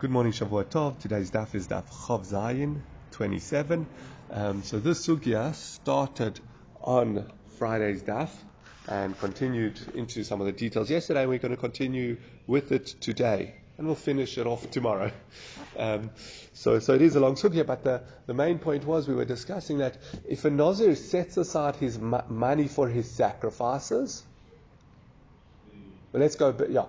Good morning, Shavua Tov. Today's daf is daf Chav Zayin 27. Um, so this sugya started on Friday's daf and continued into some of the details yesterday. We're going to continue with it today and we'll finish it off tomorrow. Um, so, so it is a long sugya, but the, the main point was we were discussing that if a Nazir sets aside his money for his sacrifices, well, let's go, but yeah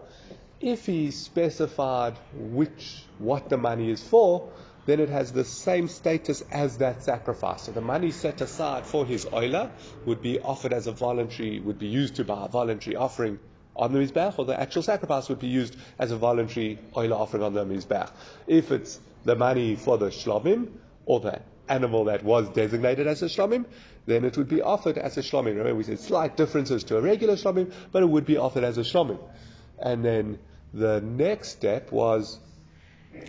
if he specified which what the money is for, then it has the same status as that sacrifice. So the money set aside for his oila would be offered as a voluntary, would be used to buy a voluntary offering on the mizbech, or the actual sacrifice would be used as a voluntary oila offering on the mizbech. If it's the money for the shlomim, or the animal that was designated as a shlomim, then it would be offered as a shlomim. Remember, we said slight differences to a regular shlomim, but it would be offered as a shlomim. And then the next step was,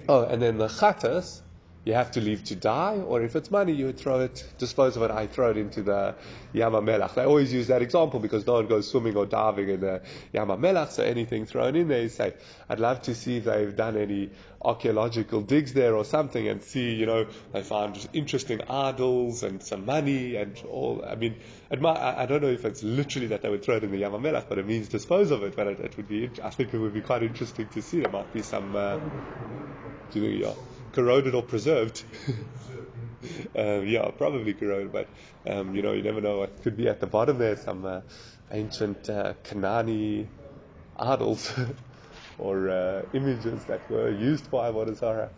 oh, and then the chatas, you have to leave to die, or if it's money, you would throw it, dispose of it, I throw it into the Yama Melach. They always use that example because no one goes swimming or diving in the Yama Melach, so anything thrown in there is safe. I'd love to see if they've done any archaeological digs there or something and see, you know, they found interesting idols and some money and all. I mean, I don't know if it's literally that they would throw it in the Yama Melach, but it means dispose of it. But it, it would be, I think it would be quite interesting to see. There might be some, uh, do you think, yeah corroded or preserved. um, yeah, probably corroded, but um, you know, you never know what could be at the bottom there. Some uh, ancient uh, Kanani idols or uh, images that were used by Avodah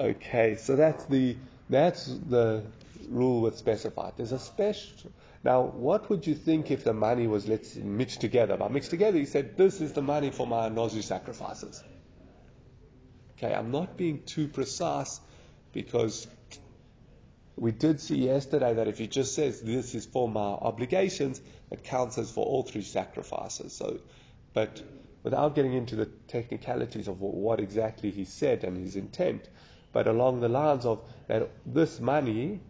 Okay, so that's the that's the rule with specified. There's a special. Now, what would you think if the money was let's mixed together? By mixed together, he said, "This is the money for my nozu sacrifices." Okay, I'm not being too precise because we did see yesterday that if he just says this is for my obligations, it counts as for all three sacrifices. So, but without getting into the technicalities of what exactly he said and his intent, but along the lines of that this money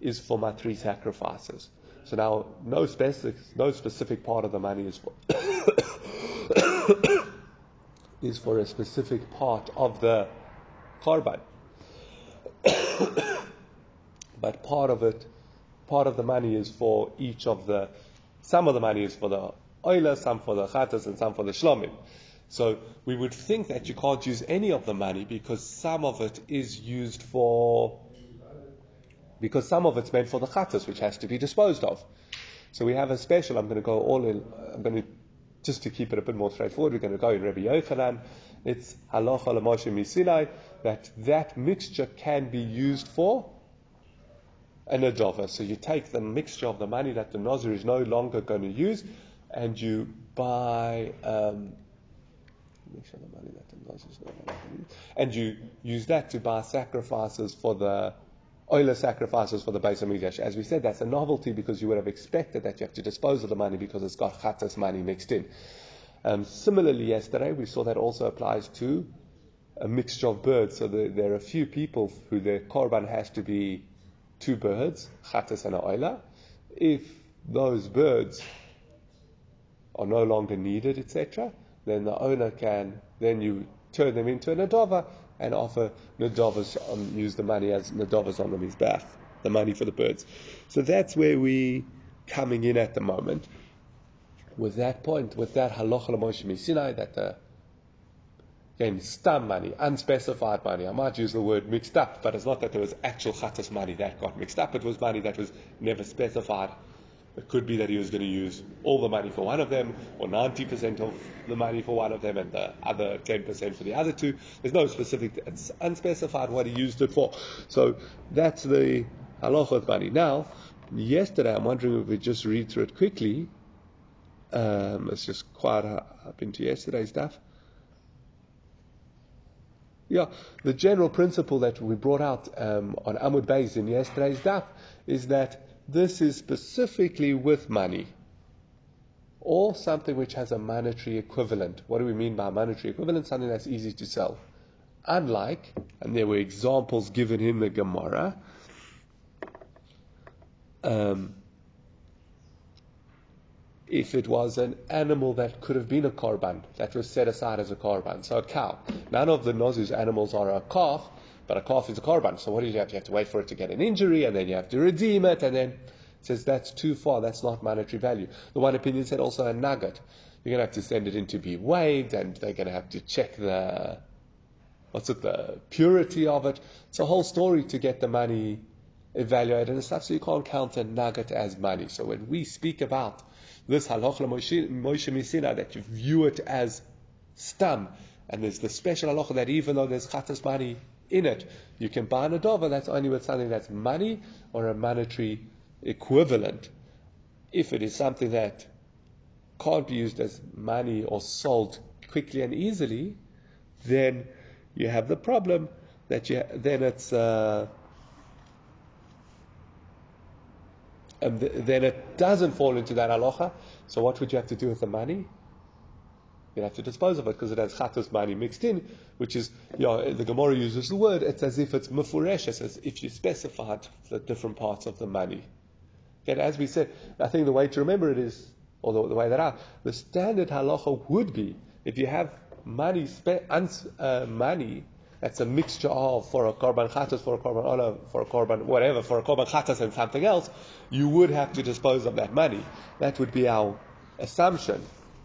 is for my three sacrifices. So now, no specific, no specific part of the money is for is for a specific part of the korban. but part of it, part of the money is for each of the, some of the money is for the oila, some for the chatas, and some for the shlomim. So we would think that you can't use any of the money because some of it is used for, because some of it's meant for the chatas, which has to be disposed of. So we have a special. I'm going to go all in. I'm going to just to keep it a bit more straightforward, we're going to go in Rabbi Yochanan. It's halacha l'moshe misinai that that mixture can be used for an nadova. So you take the mixture of the money that the nazir is no longer going to use, and you buy. Um, and you use that to buy sacrifices for the oiler sacrifices for the Beis Hamikdash. As we said, that's a novelty because you would have expected that you have to dispose of the money because it's got chatas money mixed in. Um, similarly, yesterday we saw that also applies to a mixture of birds. So the, there are a few people who their korban has to be two birds, chatas and oiler. If those birds are no longer needed, etc., then the owner can then you turn them into a nadava and offer nadavas, um, use the money as nadavas on the mizbach, the money for the birds. So that's where we coming in at the moment. With that point, with that halacha l'moshe Sinai, that uh, again stam money, unspecified money. I might use the word mixed up, but it's not that there was actual chatas money that got mixed up. It was money that was never specified it could be that he was going to use all the money for one of them, or 90% of the money for one of them, and the other 10% for the other two. There's no specific, it's unspecified what he used it for. So that's the halacha money. Now, yesterday, I'm wondering if we just read through it quickly. Um, it's just quite up into yesterday's stuff. Yeah, the general principle that we brought out um, on Amud Beis in yesterday's daf is that this is specifically with money or something which has a monetary equivalent. What do we mean by monetary equivalent? Something that's easy to sell. Unlike, and there were examples given in the Gemara, um, if it was an animal that could have been a korban, that was set aside as a korban. So a cow. None of the nozus animals are a calf, but a calf is a korban. So what do you have? You have to wait for it to get an injury, and then you have to redeem it, and then it says that's too far. That's not monetary value. The one opinion said also a nugget. You're going to have to send it in to be weighed, and they're going to have to check the what's it, the purity of it. It's a whole story to get the money evaluated and stuff. So you can't count a nugget as money. So when we speak about this halach Moshe Misina, that you view it as stam, and there's the special halacha that even though there's chatas money in it, you can buy an adova, that's only with something that's money or a monetary equivalent. If it is something that can't be used as money or sold quickly and easily, then you have the problem that you then it's uh, th- then it doesn't fall into that halacha. So what would you have to do with the money? You'd have to dispose of it because it has chatos money mixed in, which is, you know, the Gemara uses the word, it's as if it's mufuresh, it's as if you specified the different parts of the money. And as we said, I think the way to remember it is, or the, way that I, the standard halacha would be, if you have money, spe- uns, uh, money that's a mixture of for a korban chatas, for a korban ola, for a korban whatever, for a korban chatas and something else, you would have to dispose of that money. That would be our assumption.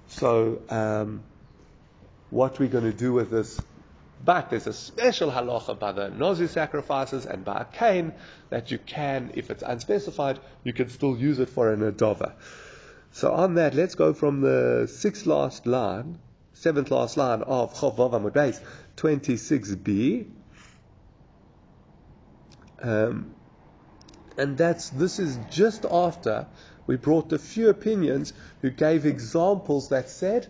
So, um, what we're going to do with this but there's a special halacha by the nozi sacrifices and by a kain that you can, if it's unspecified, you can still use it for an adova. So on that, let's go from the sixth last line seventh last line of Chov Vav Amud Beis 26b. Um, and that's this is just after we brought a few opinions who gave examples that said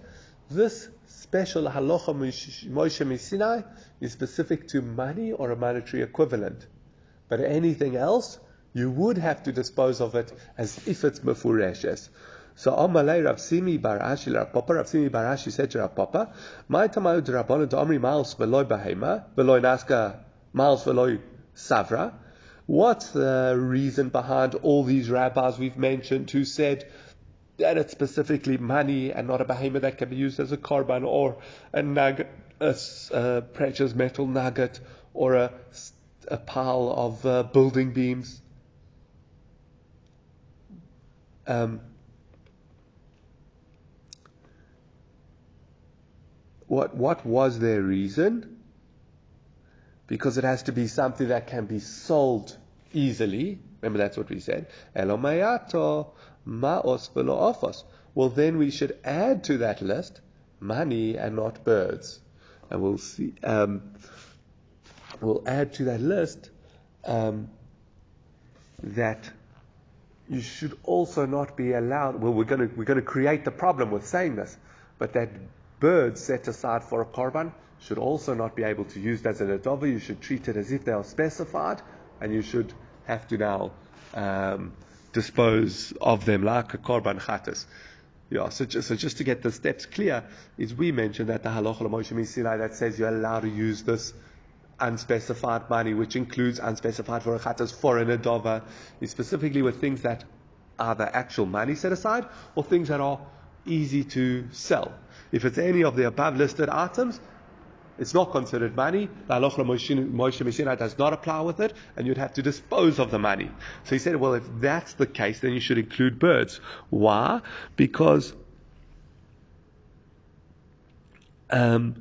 this special halacha Moshe Misinai is specific to money or a monetary equivalent. But anything else, you would have to dispose of it as if it's mefureshes. So Amalei Rav Simi Barashi Rav Papa, Rav Simi Barashi said to Rav Papa, My tamayu de Rabbanu to Amri Miles Veloy Bahema, Veloy Naska Miles Veloy Savra. What's the reason behind all these rabbis we've mentioned who said that it's specifically money and not a behemoth that can be used as a korban or a nugget, a, a precious metal nugget or a, a pile of uh, building beams? Um, what, what was their reason? Because it has to be something that can be sold easily. Remember, that's what we said. Elomayato maos ofos. Well, then we should add to that list money and not birds. And we'll see. Um, we'll add to that list um, that you should also not be allowed. Well, we're going to we're going to create the problem with saying this, but that birds set aside for a korban should also not be able to use as an adova. You should treat it as if they are specified, and you should have to now um, dispose of them like a korban chatas. Yeah, so just, so just to get the steps clear, is we mentioned that the halacha Sinai that says you're allowed to use this unspecified money, which includes unspecified for a chatas for an adova, is specifically with things that are the actual money set aside or things that are easy to sell. If it's any of the above listed items, it's not considered money. The halacha Moshe Mishina does not apply with it, and you'd have to dispose of the money. So he said, well, if that's the case, then you should include birds. Why? Because um,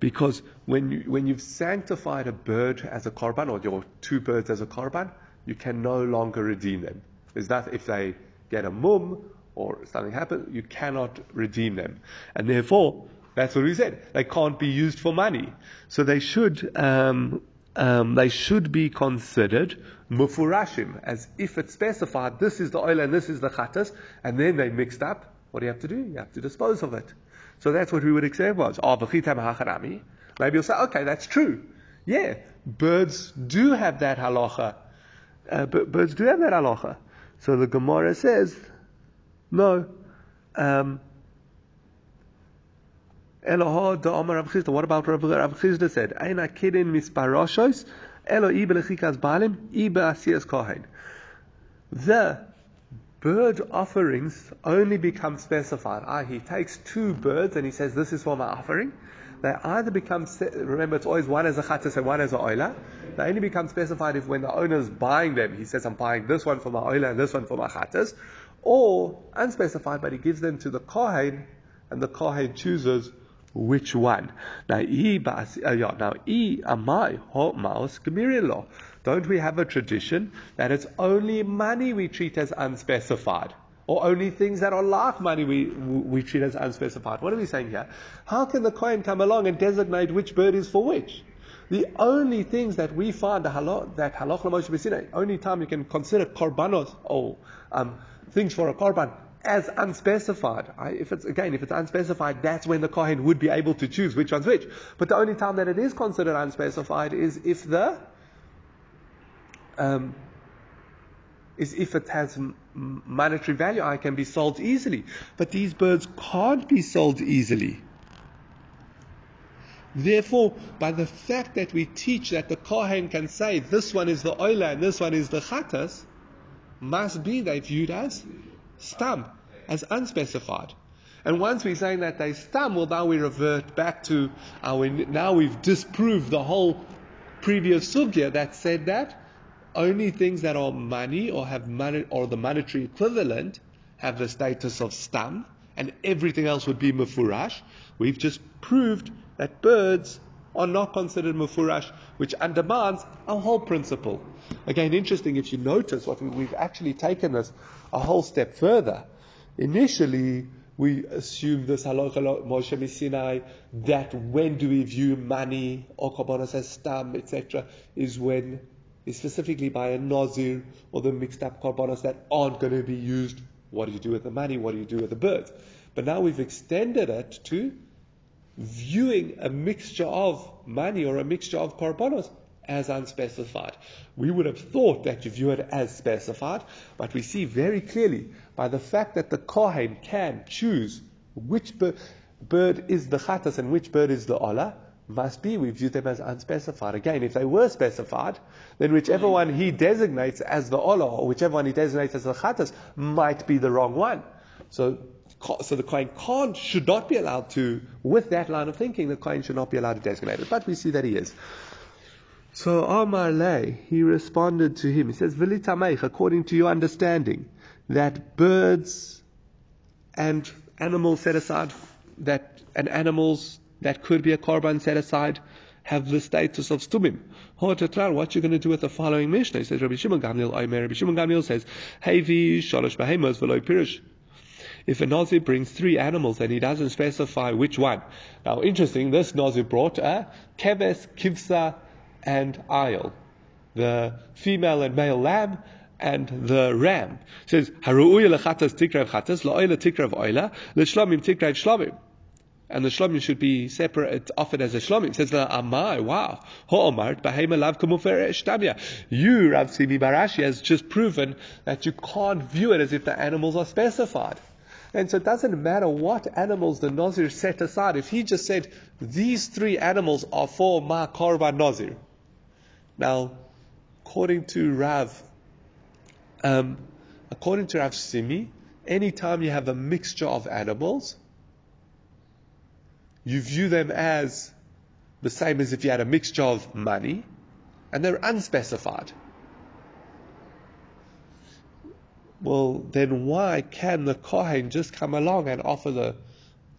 because when you, when you've sanctified a bird as a korban or your two birds as a korban, you can no longer redeem them. Is that if they get a mum or something happens, you cannot redeem them. And therefore, that's what we said. They can't be used for money. So they should, um, um, they should be considered mufurashim, as if it's specified, this is the oil and this is the khatas, and then they mixed up. What do you have to do? You have to dispose of it. So that's what we would accept was, oh, maybe you'll say, okay, that's true. Yeah, birds do have that halacha. Uh, birds do have that halacha. So the Gemara says, no. Um, what about Rav Chisda said? Aina kidin misparoshos, elo ibe lechikas balim, ibe asiyas kohen. The bird offerings only become specified. Ah, he takes two birds and he says, This is for my offering. They either become, remember, it's always one as a chattas and one as a oila. They only become specified if when the owner is buying them, he says, I'm buying this one for my oila and this one for my chattas. Or unspecified, but he gives them to the kohen, and the kohen chooses which one. Now, e uh, now e amai ho maus law. Don't we have a tradition that it's only money we treat as unspecified? Or only things that are like money we, we treat as unspecified. What are we saying here? How can the kohen come along and designate which bird is for which? The only things that we find that halach Moshe only time you can consider korbanos or um, things for a korban as unspecified. I, if it's again, if it's unspecified, that's when the kohen would be able to choose which one's which. But the only time that it is considered unspecified is if the um, is if it has monetary value, I can be sold easily. But these birds can't be sold easily. Therefore, by the fact that we teach that the Kohen can say this one is the oila and this one is the chatas, must be they viewed as stam, as unspecified. And once we're saying that they stam, well now we revert back to our, now we've disproved the whole previous sugya that said that only things that are money or have money or the monetary equivalent have the status of stam, and everything else would be mafurash. We've just proved that birds are not considered mufurash, which undermines our whole principle. Again, interesting if you notice what we, have actually taken this a whole step further. Initially, we assume this halacha Moshe Sinai that when do we view money or korbanos as stam, etc., is when is specifically by a nazir or the mixed up korbanos that aren't going to be used. What do you do with the money? What do you do with the birds? But now we've extended it to viewing a mixture of money or a mixture of korbanos as unspecified. We would have thought that you view it as specified, but we see very clearly by the fact that the Kohen can choose which bird, bird is the Khatas and which bird is the Olah, must be we view them as unspecified. Again, if they were specified, then whichever one he designates as the Olah or whichever one he designates as the Khatas might be the wrong one. So, so the Kohen can't, should not be allowed to, with that line of thinking, the Kohen should not be allowed to designate it. But we see that he is. So Amar Le, he responded to him. He says, Vilitameich, according to your understanding, that birds and animals set aside, that and animals that could be a korban set aside have the status of stumim. What you're going to do with the following Mishnah? He says, Rabbi Shimon Gamliel, Omer, Rabbi Shimon Gamliel says, Hevi shalosh behemos v'loy pirish. If a Nazir brings three animals and he doesn't specify which one. Now, interesting, this Nazir brought uh, a keves, kivsa, and ayil. The female and male lamb and the ram. It says, Haru'uya lechatas tikrav chatas, la'oila oila, l'shlomim tikrav shlomim and the shlomim should be separate, offered as a shlomim. It says, Amai, wow. Ho'omart, behema lav shtamya. You, Rav Simi Barashi, has just proven that you can't view it as if the animals are specified. And so it doesn't matter what animals the Nazir set aside. If he just said, these three animals are for my korban Nazir. Now, according to Rav, um, according to Rav Simi, anytime you have a mixture of animals, you view them as the same as if you had a mixture of money, and they're unspecified. Well, then why can the Kohen just come along and offer the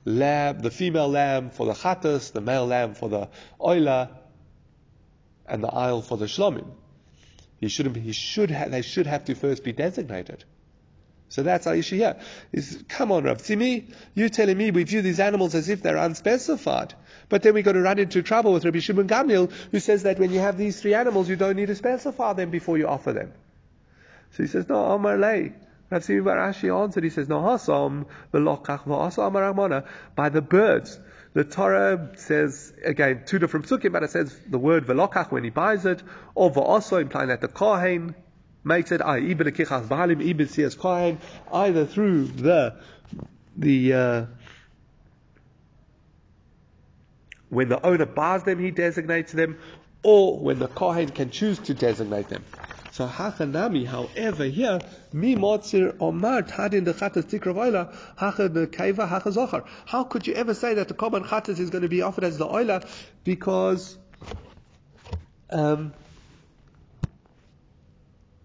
lamb, the female lamb for the chatas, the male lamb for the oila, and the ayil for the shlomim? He shouldn't. He should. Ha- they should have to first be designated. So that's our issue here. Is come on, Rav Simi, you telling me we view these animals as if they're unspecified. But then we're going to run into trouble with Rabbi Shimon Gamliel, who says that when you have these three animals, you don't need to specify them before you offer them. So he says, no, Amar Lei. Rav Simi Barashi answered, he says, no, Hasam, v'lokach v'asa Amar by the birds. The Torah says, again, two different psukim, but it says the word velokach when he buys it, or v'aso, implying that the kohen makes it either through the the uh, when the owner buys them, he designates them, or when the kohen can choose to designate them. So hachanami, however, here mi motzir omar tadin dechatas tikrav oila hacha bekeva hacha zochar. How could you ever say that the korban chatas is going to be offered as the oila because um,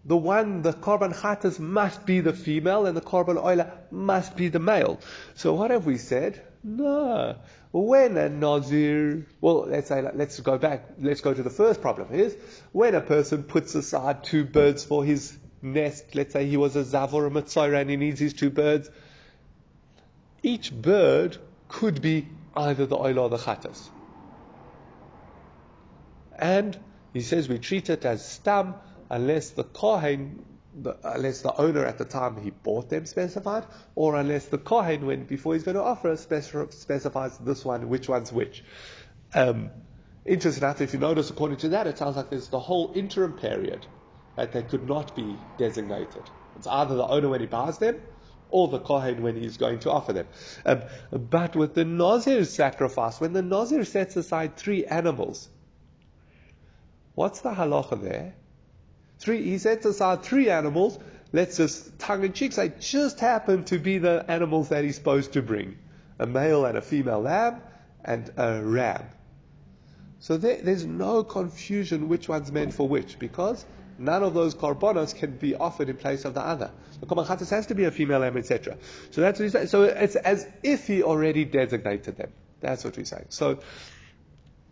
the one, the korban chatas must be the female and the korban oila must be the male. So what have we said? No. When a nazir, well, let's say, let's go back, let's go to the first problem. Is when a person puts aside two birds for his nest. Let's say he was a zav or a mitzvah and he needs his two birds. Each bird could be either the oil or the chatas. And he says we treat it as stam unless the kohen the, unless the owner at the time he bought them specified, or unless the kohen, when before he's going to offer, speci- specifies this one, which one's which. Um, interesting enough, if you notice, according to that, it sounds like there's the whole interim period that they could not be designated. It's either the owner when he buys them, or the kohen when he's going to offer them. Um, but with the nazir sacrifice, when the nazir sets aside three animals, what's the halacha there? Three, he sets aside three animals. Let's just tongue in cheek say, just happen to be the animals that he's supposed to bring a male and a female lamb and a ram. So there, there's no confusion which one's meant for which because none of those korbanos can be offered in place of the other. The korban has to be a female lamb, etc. So that's what he's saying. So it's as if he already designated them. That's what we're saying. So,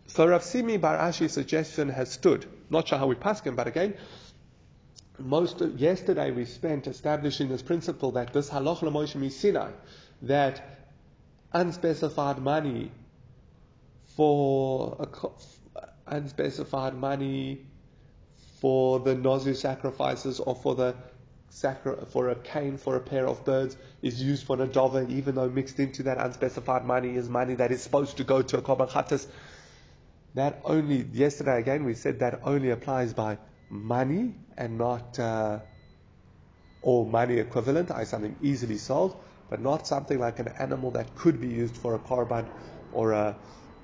so Rav Simi Bar Ashi's suggestion has stood. Not sure how we pass him, but again, most of, yesterday we spent establishing this principle that this halach l'moishim Sinai, that unspecified money for a, unspecified money for the nozu sacrifices or for the sacri- for a kain for a pair of birds is used for nadava, even though mixed into that unspecified money is money that is supposed to go to a korban chatas. That only yesterday again we said that only applies by money and not uh, or money equivalent, i.e. something easily sold, but not something like an animal that could be used for a korban or a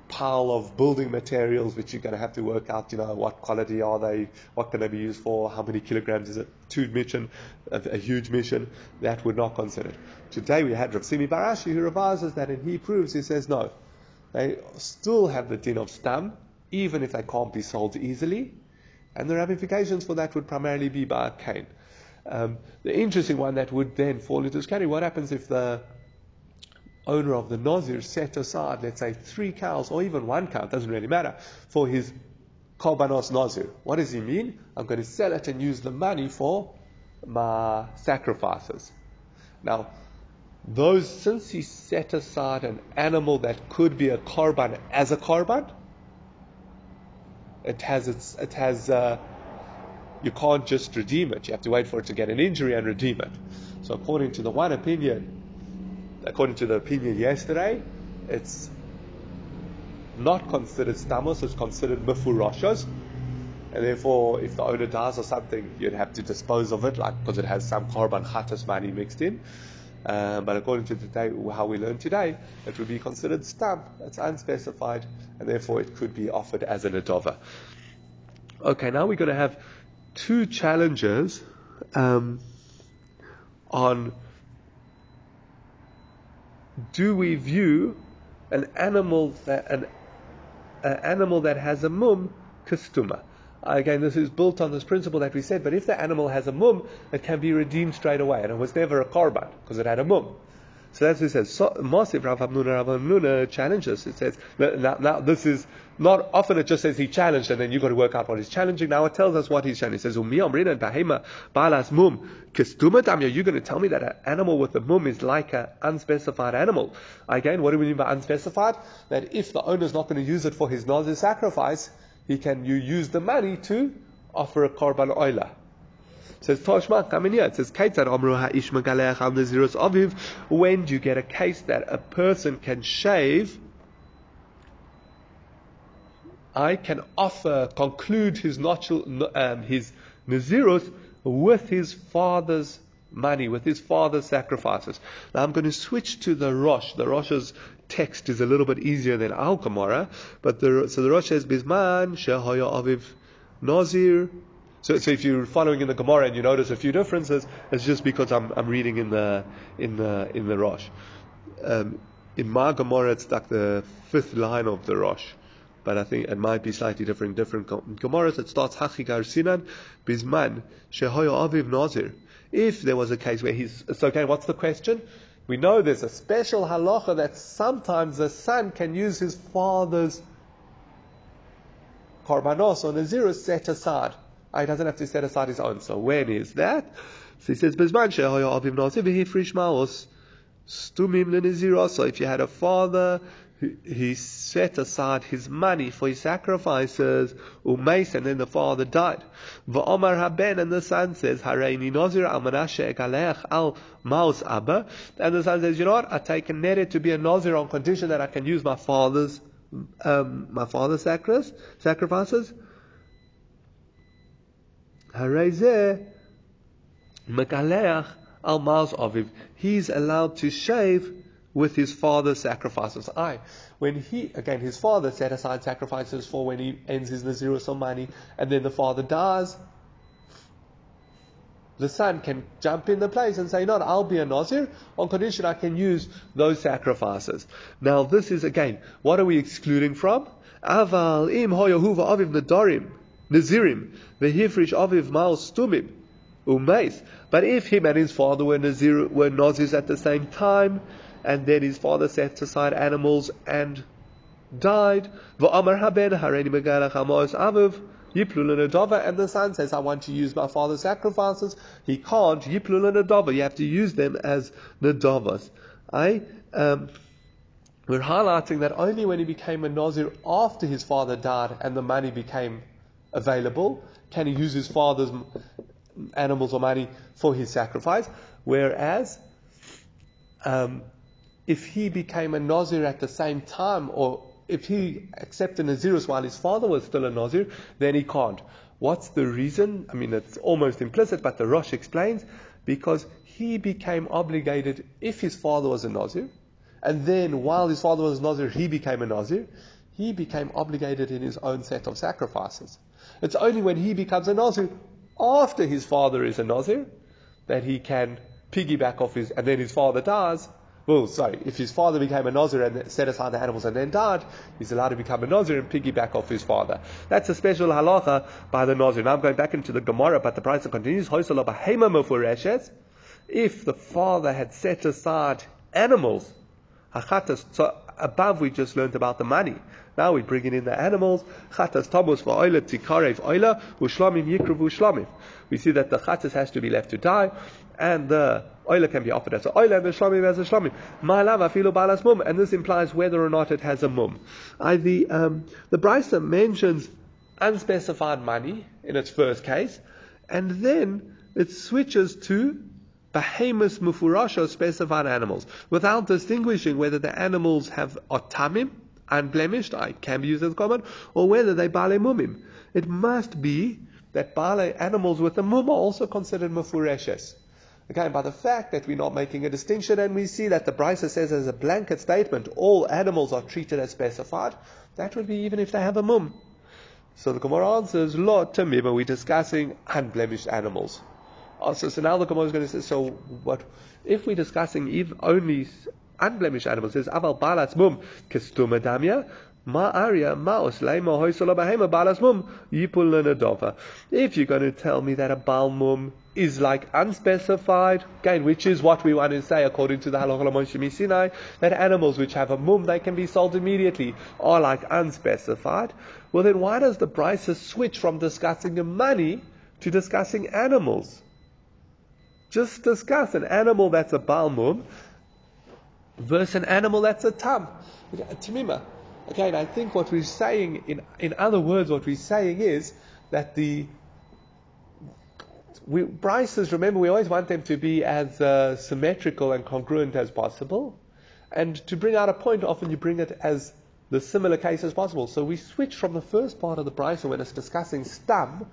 pile of building materials which you're going to have to work out, you know, what quality are they, what can they be used for, how many kilograms is it, two mission, a, a huge mission, that would not considered. Today we had Rav Simi Barashi who revises that and he proves, he says no, they still have the din of stam, even if they can't be sold easily, and the ramifications for that would primarily be by kain. Um, the interesting one that would then fall into category, what happens if the owner of the Nazir set aside, let's say, three cows or even one cow, doesn't really matter, for his Korbanos Nazir. What does he mean? I'm going to sell it and use the money for my sacrifices. Now, those, since he set aside an animal that could be a Korban as a Korban, it has its, it has, uh, you can't just redeem it. You have to wait for it to get an injury and redeem it. So according to the one opinion, according to the opinion yesterday, it's not considered stamos, it's considered mifurashos. And therefore, if the owner dies or something, you'd have to dispose of it, like because it has some korban chatas money mixed in. Um, but according to today, how we learn today, it would be considered stam. It's unspecified, and therefore it could be offered as an adova. Okay, now we're going to have two challenges um, on do we view an animal that an, an animal that has a mum kastuma. Again, this is built on this principle that we said, but if the animal has a mum, it can be redeemed straight away, and it was never a korban because it had a mum. So that's what it says. Mosif Rav Hamnuna Rav challenges. It says now, now, this is not often. It just says he challenged, and then you've got to work out what he's challenging. Now it tells us what he's challenging. It says Umi Amrina and Bahema Balas Mum Kestumatam. You're going to tell me that an animal with a mum is like an unspecified animal. Again, what do we mean by unspecified? That if the owner is not going to use it for his nazir sacrifice, he can you use the money to offer a korban oila says Toshma, here. It says Kaitzad Amru Ha'ish Al Nazirus Aviv. When do you get a case that a person can shave? I can offer, conclude his natural, um, his Nazirus with his father's money, with his father's sacrifices. Now I'm going to switch to the Rosh. The Rosh's text is a little bit easier than Al Gemara, but the, so the Rosh says Bisman Shehaya Aviv Nazir So, so if you're following in the Gemara and you notice a few differences, it's just because I'm, I'm reading in the in the in the Rosh. Um, in my Gemara, it's like the fifth line of the Rosh, but I think it might be slightly different. Different Gemaras. It starts Hachigar Sinan Bisman Shehoyo Aviv Nazir. If there was a case where he's so okay, what's the question? We know there's a special halacha that sometimes the son can use his father's korbanos or nazirus set aside. Ah, he doesn't have to set aside his own. So when is that? So he says, Bizman shehoyo avim nazir v'hifrish maos stumim lenazir So if you had a father he set aside his money for his sacrifices, umeis, and then the father died. V'omar haben, and the son says, Hareini nozir al al maus abba. And the son says, you know what, I take a neret to be a nozir on condition that I can use my father's, um, my father's sacrifices. Harezeh mekaleach al maus aviv. He's allowed to shave with his father's sacrifices. I, when he, again, his father set aside sacrifices for when he ends his Nazirus and then the father dies, the son can jump in the place and say, no, I'll be a Nazir on condition I can use those sacrifices. Now this is again, what are we excluding from? Aval im hoyahuva aviv nadarim, nazirim, vehifrish aviv mal stumim, umeis. But if him and his father were Nazir, were Nazirs at the same time, and then his father set aside animals and died. And the son says, I want to use my father's sacrifices. He can't. You have to use them as nadavas. I, um, we're highlighting that only when he became a Nazir after his father died and the money became available, can he use his father's animals or money for his sacrifice. Whereas, um, if he became a Nazir at the same time, or if he accepted Nazirus while his father was still a Nazir, then he can't. What's the reason? I mean, it's almost implicit, but the Rosh explains because he became obligated if his father was a Nazir, and then while his father was a Nazir, he became a Nazir, he became obligated in his own set of sacrifices. It's only when he becomes a Nazir after his father is a Nazir that he can piggyback off his, and then his father dies, well, sorry, if his father became a Nazir and set aside the animals and then died, he's allowed to become a Nazir and piggyback off his father. That's a special halacha by the Nazir. Now I'm going back into the Gemara, but the price continues. If the father had set aside animals, so above we just learned about the money. Now we're bringing in the animals. Chatas tamus va'oila tikarev oila ushlamim yikruv ushlamim. We see that the chatas has to be left to die, and the oila can be offered as oila the as a shlamim. Ma'alav afilu balas mum, and this implies whether or not it has a mum. I, the um, the Brisa mentions unspecified money in its first case, and then it switches to behemoths mufurasha specified animals, without distinguishing whether the animals have otamim, unblemished, I can be used as common, or whether they bale mumim. It must be that bale animals with a mum are also considered mufureshes. Again, by the fact that we're not making a distinction and we see that the Brisa says as a blanket statement, all animals are treated as specified, that would be even if they have a mum. So the Gemara answers, Lo tamima, we're discussing unblemished animals. Oh, also, so now the Gemara is going to say, so what, if we're discussing even only unblemished animals, says, aval balas mum, kestuma damya, Ma aria maos leima hoisala bahema balas mum yipul. If you're going to tell me that a bal mum is like unspecified, again, which is what we want to say according to the Halakha Sinai, that animals which have a mum, they can be sold immediately, are like unspecified. Well, then why does the Brisa switch from discussing the money to discussing animals? Just discuss an animal that's a balmum versus an animal that's a tam. Tamima. Again, I think what we're saying, in, in other words, what we're saying is that the we, Brisas, remember, we always want them to be as uh, symmetrical and congruent as possible. And to bring out a point, often you bring it as the similar case as possible. So we switch from the first part of the brisa when it's discussing stam,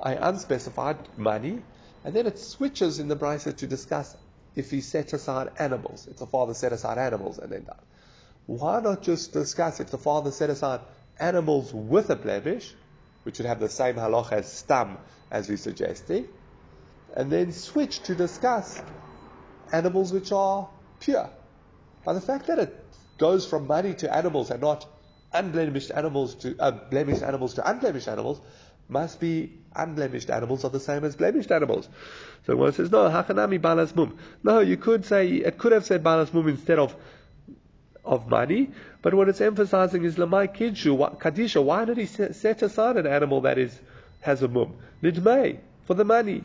I unspecified money, and then it switches in the brisa to discuss if he set aside animals. If the father set aside animals and then died. Why not just discuss if the father set aside animals with a blemish which would have the same halach as stam as we're suggesting, and then switch to discuss animals which are pure. By the fact that it goes from money to animals and not unblemished animals to uh, blemished animals to unblemished animals, must be unblemished animals are the same as blemished animals. So one says, no, hachanami balas mum. No, you could say, it could have said balas mum instead of of money, but what it's emphasizing is lamai kidshu, kadisha. Why did he set aside an animal that is has a mum? Nidmei, for the money.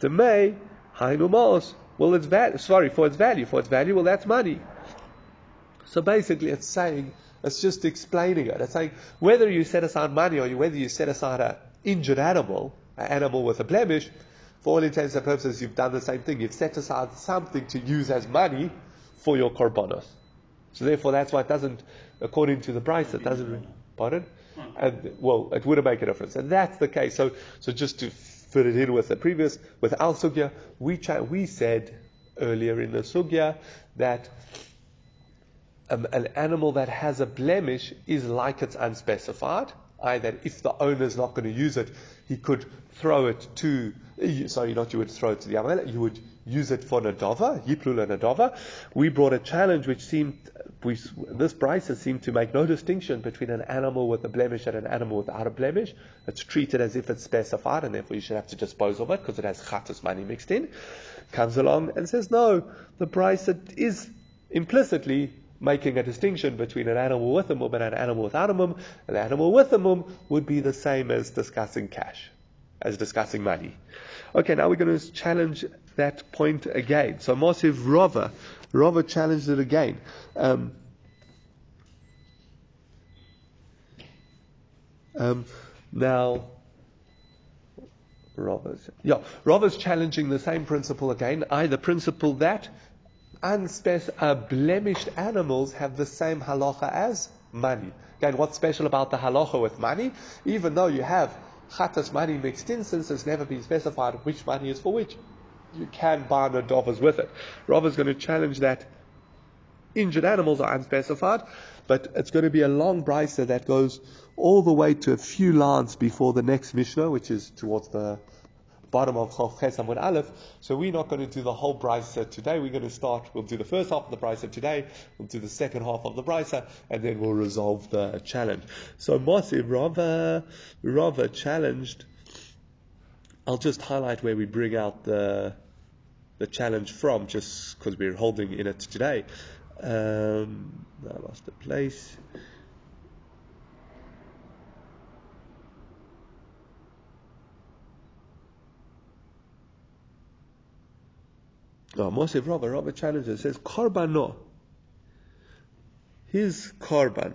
The may, hainumos. Well, it's. Sorry, for its value. For its value, well, that's money. So basically, it's saying, it's just explaining it. It's saying whether you set aside money or whether you set aside an injured animal, an animal with a blemish, for all intents and purposes, you've done the same thing. You've set aside something to use as money for your korbanos. So therefore, that's why it doesn't, according to the price, it doesn't. Pardon? And well, it wouldn't make a difference, and that's the case. So, so just to fit it in with the previous, with al sugya, we we said earlier in the sugya that um, an animal that has a blemish is like it's unspecified, i.e. that if the owner is not going to use it, he could throw it to, sorry, not you would throw it to the Amalek, you would use it for Nadava, Yiplul and Nadava. We brought a challenge which seemed, we, this Brisa seemed to make no distinction between an animal with a blemish and an animal without a blemish. It's treated as if it's specified and therefore you should have to dispose of it because it has chatas money mixed in. Comes along and says, no, the Brisa is implicitly making a distinction between an animal with a mum and an animal without a mum. An animal with a mum would be the same as discussing cash, as discussing money. Okay, now we're going to challenge that point again. So Mosiv Rava, Rava challenged it again. Um, um, now, Rava's, yeah, Rava's challenging the same principle again, I, the principle that unspec- uh, blemished animals have the same halacha as money. Again, what's special about the halacha with money? Even though you have chatas money mixed in, since it's never been specified which money is for which, you can buy nadovas with it. is going to challenge that injured animals are unspecified, but it's going to be a long brisa that goes all the way to a few lines before the next Mishnah, which is towards the bottom of Chof Ches Amud Aleph. So we're not going to do the whole brisa today. We're going to start. We'll do the first half of the brisa today. We'll do the second half of the brisa, and then we'll resolve the challenge. So Moshe Rava Rava challenged. I'll just highlight where we bring out the the challenge from, just because we're holding in it today. Um, I lost the place. No, Moshe Rava, Rava challenges, says, Karbano. His Karban.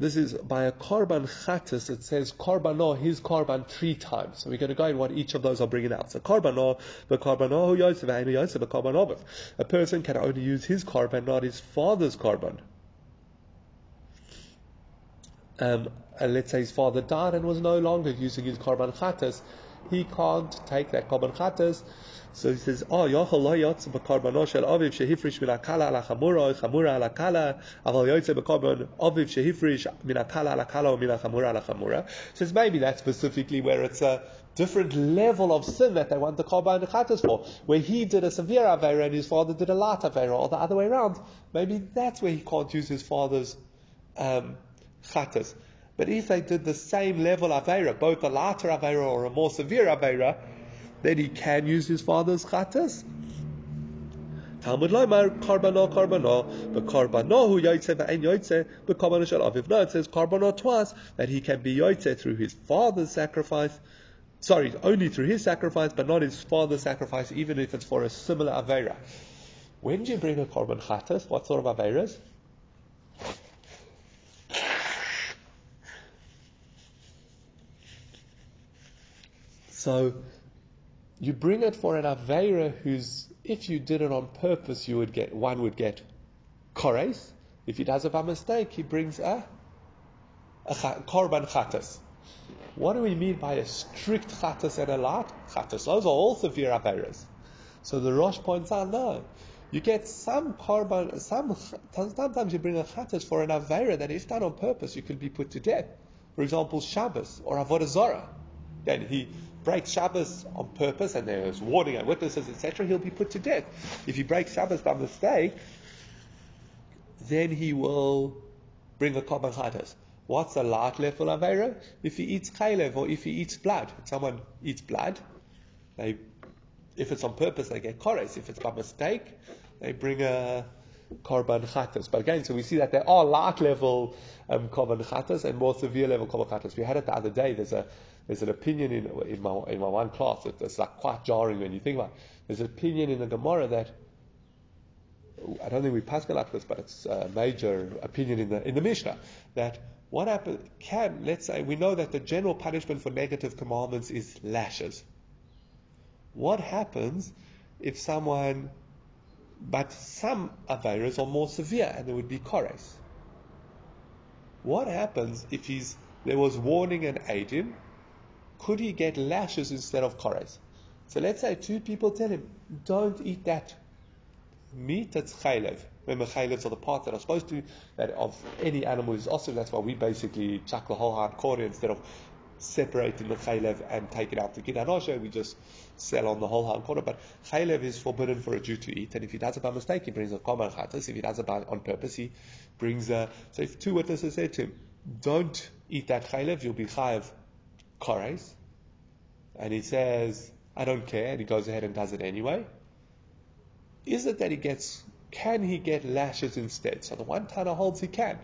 This is by a Karban Chatas, it says Karbano, his Karban three times. So we're going to go in what each of those are bringing out. So Karbano, the Karbano, Yosef, and Yosef, the Karban A person can only use his Karban, not his father's Karban. Um, and let's say his father died and was no longer using his Karban Chatas, he can't take that korban chatas. So he says, "Oh, yochel lo yotze b'korbanon shel aviv shehifrish min akala ala chamura, chamura ala kala, aval yotze b'korban aviv shehifrish min akala ala kala, min chamura." Says maybe that's specifically where it's a different level of sin that they want the korban chatas for. Where he did a severe avera and his father did a light avera, or the other way around. Maybe that's where he can't use his father's um, chatas. But if they did the same level Avera, both a lighter Avera or a more severe Avera, then he can use his father's chatas. Talmud Lomar, Karbano, Karbano, but Karbano who Yaitse, Va'en Yaitse, but Karbano Shal Aviv. No, it says Karbano twice, that he can be Yaitse through his father's sacrifice, sorry, only through his sacrifice, but not his father's sacrifice, even if it's for a similar Avera. When do you bring a Karban Chatas? What sort of Averas? So you bring it for an Aveira who's, if you did it on purpose, you would get, one would get Kores. If he does it by mistake, he brings a, a Korban Chatas. What do we mean by a strict Chatas and a light Chatas? Those are all severe Aveiras. So the Rosh points out, no. You get some korban, some sometimes you bring a chatas for an avera that if done on purpose, you could be put to death. for example, Shabbos or Avodah Zarah, then he breaks Shabbos on purpose and there's warning and witnesses, etc., he'll be put to death. If he breaks Shabbos by mistake, then he will bring a korban chatas. What's a light level avera? If he eats chaylev or if he eats blood. If someone eats blood, they, if it's on purpose, they get kores. If it's by mistake, they bring a korban chatas. But again, so we see that there are light level um, korban chatas and more severe level korban chatas. We had it the other day. There's a there's an opinion in, in my in my one class. It's like quite jarring when you think about. it. There's an opinion in the Gemara that I don't think we pass like this, but it's a major opinion in the in the Mishnah that what happens can let's say we know that the general punishment for negative commandments is lashes. What happens if someone, but some averas are more severe and there would be kores. What happens if he's there was warning and aiding? Could he get lashes instead of kores? So let's say two people tell him, don't eat that meat that's chaylev. Remember, chaylevs are the part that are supposed to, that of any animal is awesome. That's why we basically chuck the whole hard quarter instead of separating the chaylev and take it out to Gidanosha. We just sell on the whole hard quarter. But chaylev is forbidden for a Jew to eat. And if he does it by mistake, he brings a korban chatas. If he does it by, on purpose, he brings a. So if two witnesses say to him, don't eat that chaylev, you'll be chayav kores. And he says, I don't care. And he goes ahead and does it anyway is it that he gets, can he get lashes instead? So the one Tana holds he can.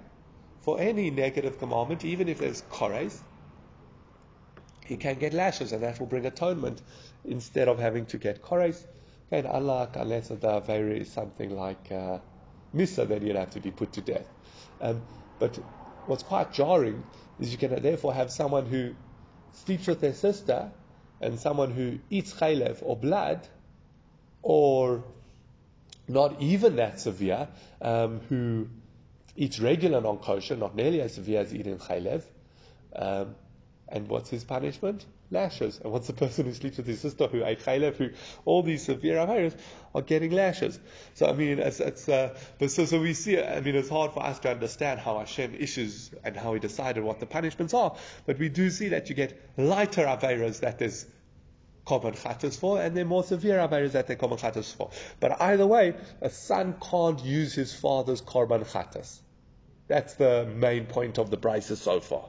For any negative commandment, even if there's kores, he can get lashes, and that will bring atonement instead of having to get kores. And unlike unless the Avera is something like uh, Misa, then you'd have to be put to death. Um, but what's quite jarring is you can therefore have someone who sleeps with their sister and someone who eats chaylev or blood or not even that severe, um, who eats regular non kosher, not nearly as severe as eating chaylev. Um, and what's his punishment? Lashes. And what's the person who sleeps with his sister who ate chaylev, who all these severe averas are getting lashes? So I mean, it's, it's uh, but so so we see. I mean, it's hard for us to understand how Hashem issues and how He decided what the punishments are. But we do see that you get lighter averas that there's korban chatas for, and they're more severe averas that they're korban chatas for. But either way, a son can't use his father's korban chatas. That's the main point of the brisa so far.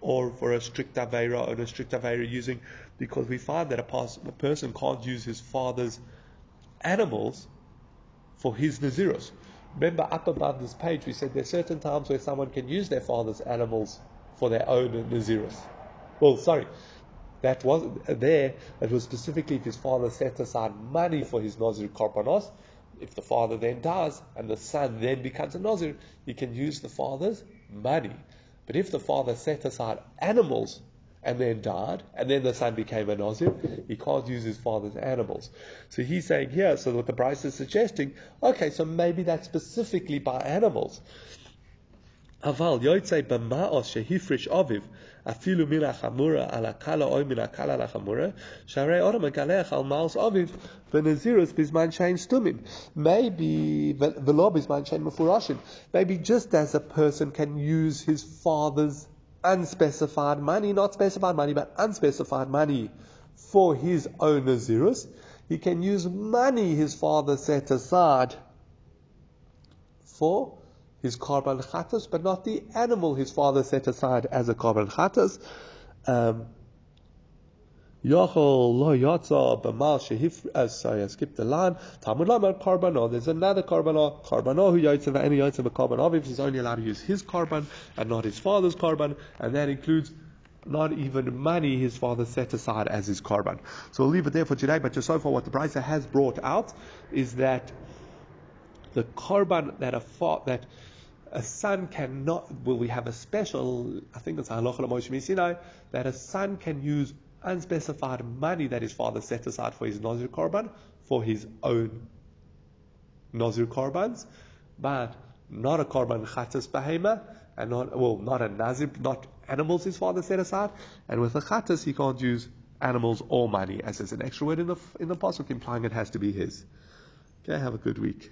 or for a strict avera on a strict avera using, because we find that a, a person can't use his father's animals for his naziros. Remember, up above this page, we said there's certain times where someone can use their father's animals for their own naziros. Well, sorry, that was there. It was specifically if his father set aside money for his Nazir Korbanos. If the father then dies and the son then becomes a Nazir, he can use the father's money. But if the father set aside animals and then died, and then the son became a Nazir, he can't use his father's animals. So he's saying here, so what the Braisa is suggesting, okay, so maybe that's specifically by animals. Aval aviv afilu min ha'chamura al akala oy min akala al ha'chamura sharei odom megalech al ma'os aviv v'nezirus bizman shein stumim. Maybe v'lo bizman shein mefurashim. Maybe just as a person can use his father's unspecified money, not specified money, but unspecified money for his own nazirus, he can use money his father set aside for his korban chatas, but not the animal his father set aside as a korban chatas. Um, lo b'mal shehif. Uh, sorry, I skipped the line. Talmud lamer karbano. There's another karbano. Karbano who yotza v'ani yotza b'korban aviv. He's only allowed to use his korban and not his father's korban, and that includes not even money his father set aside as his korban. So we'll leave it there for today. But just so far, what the Brisa has brought out is that the korban that a fa- that a son cannot. Will we have a special? I think it's halacha Moshe Sinai that a son can use unspecified money that his father set aside for his Nazir Korban for his own Nazir Korbans, but not a Korban Chatas Behema, and not, well, not a Nazir, not animals his father set aside, and with a Chatas he can't use animals or money, as there's an extra word in the, in the Pasuk implying it has to be his. Okay, have a good week.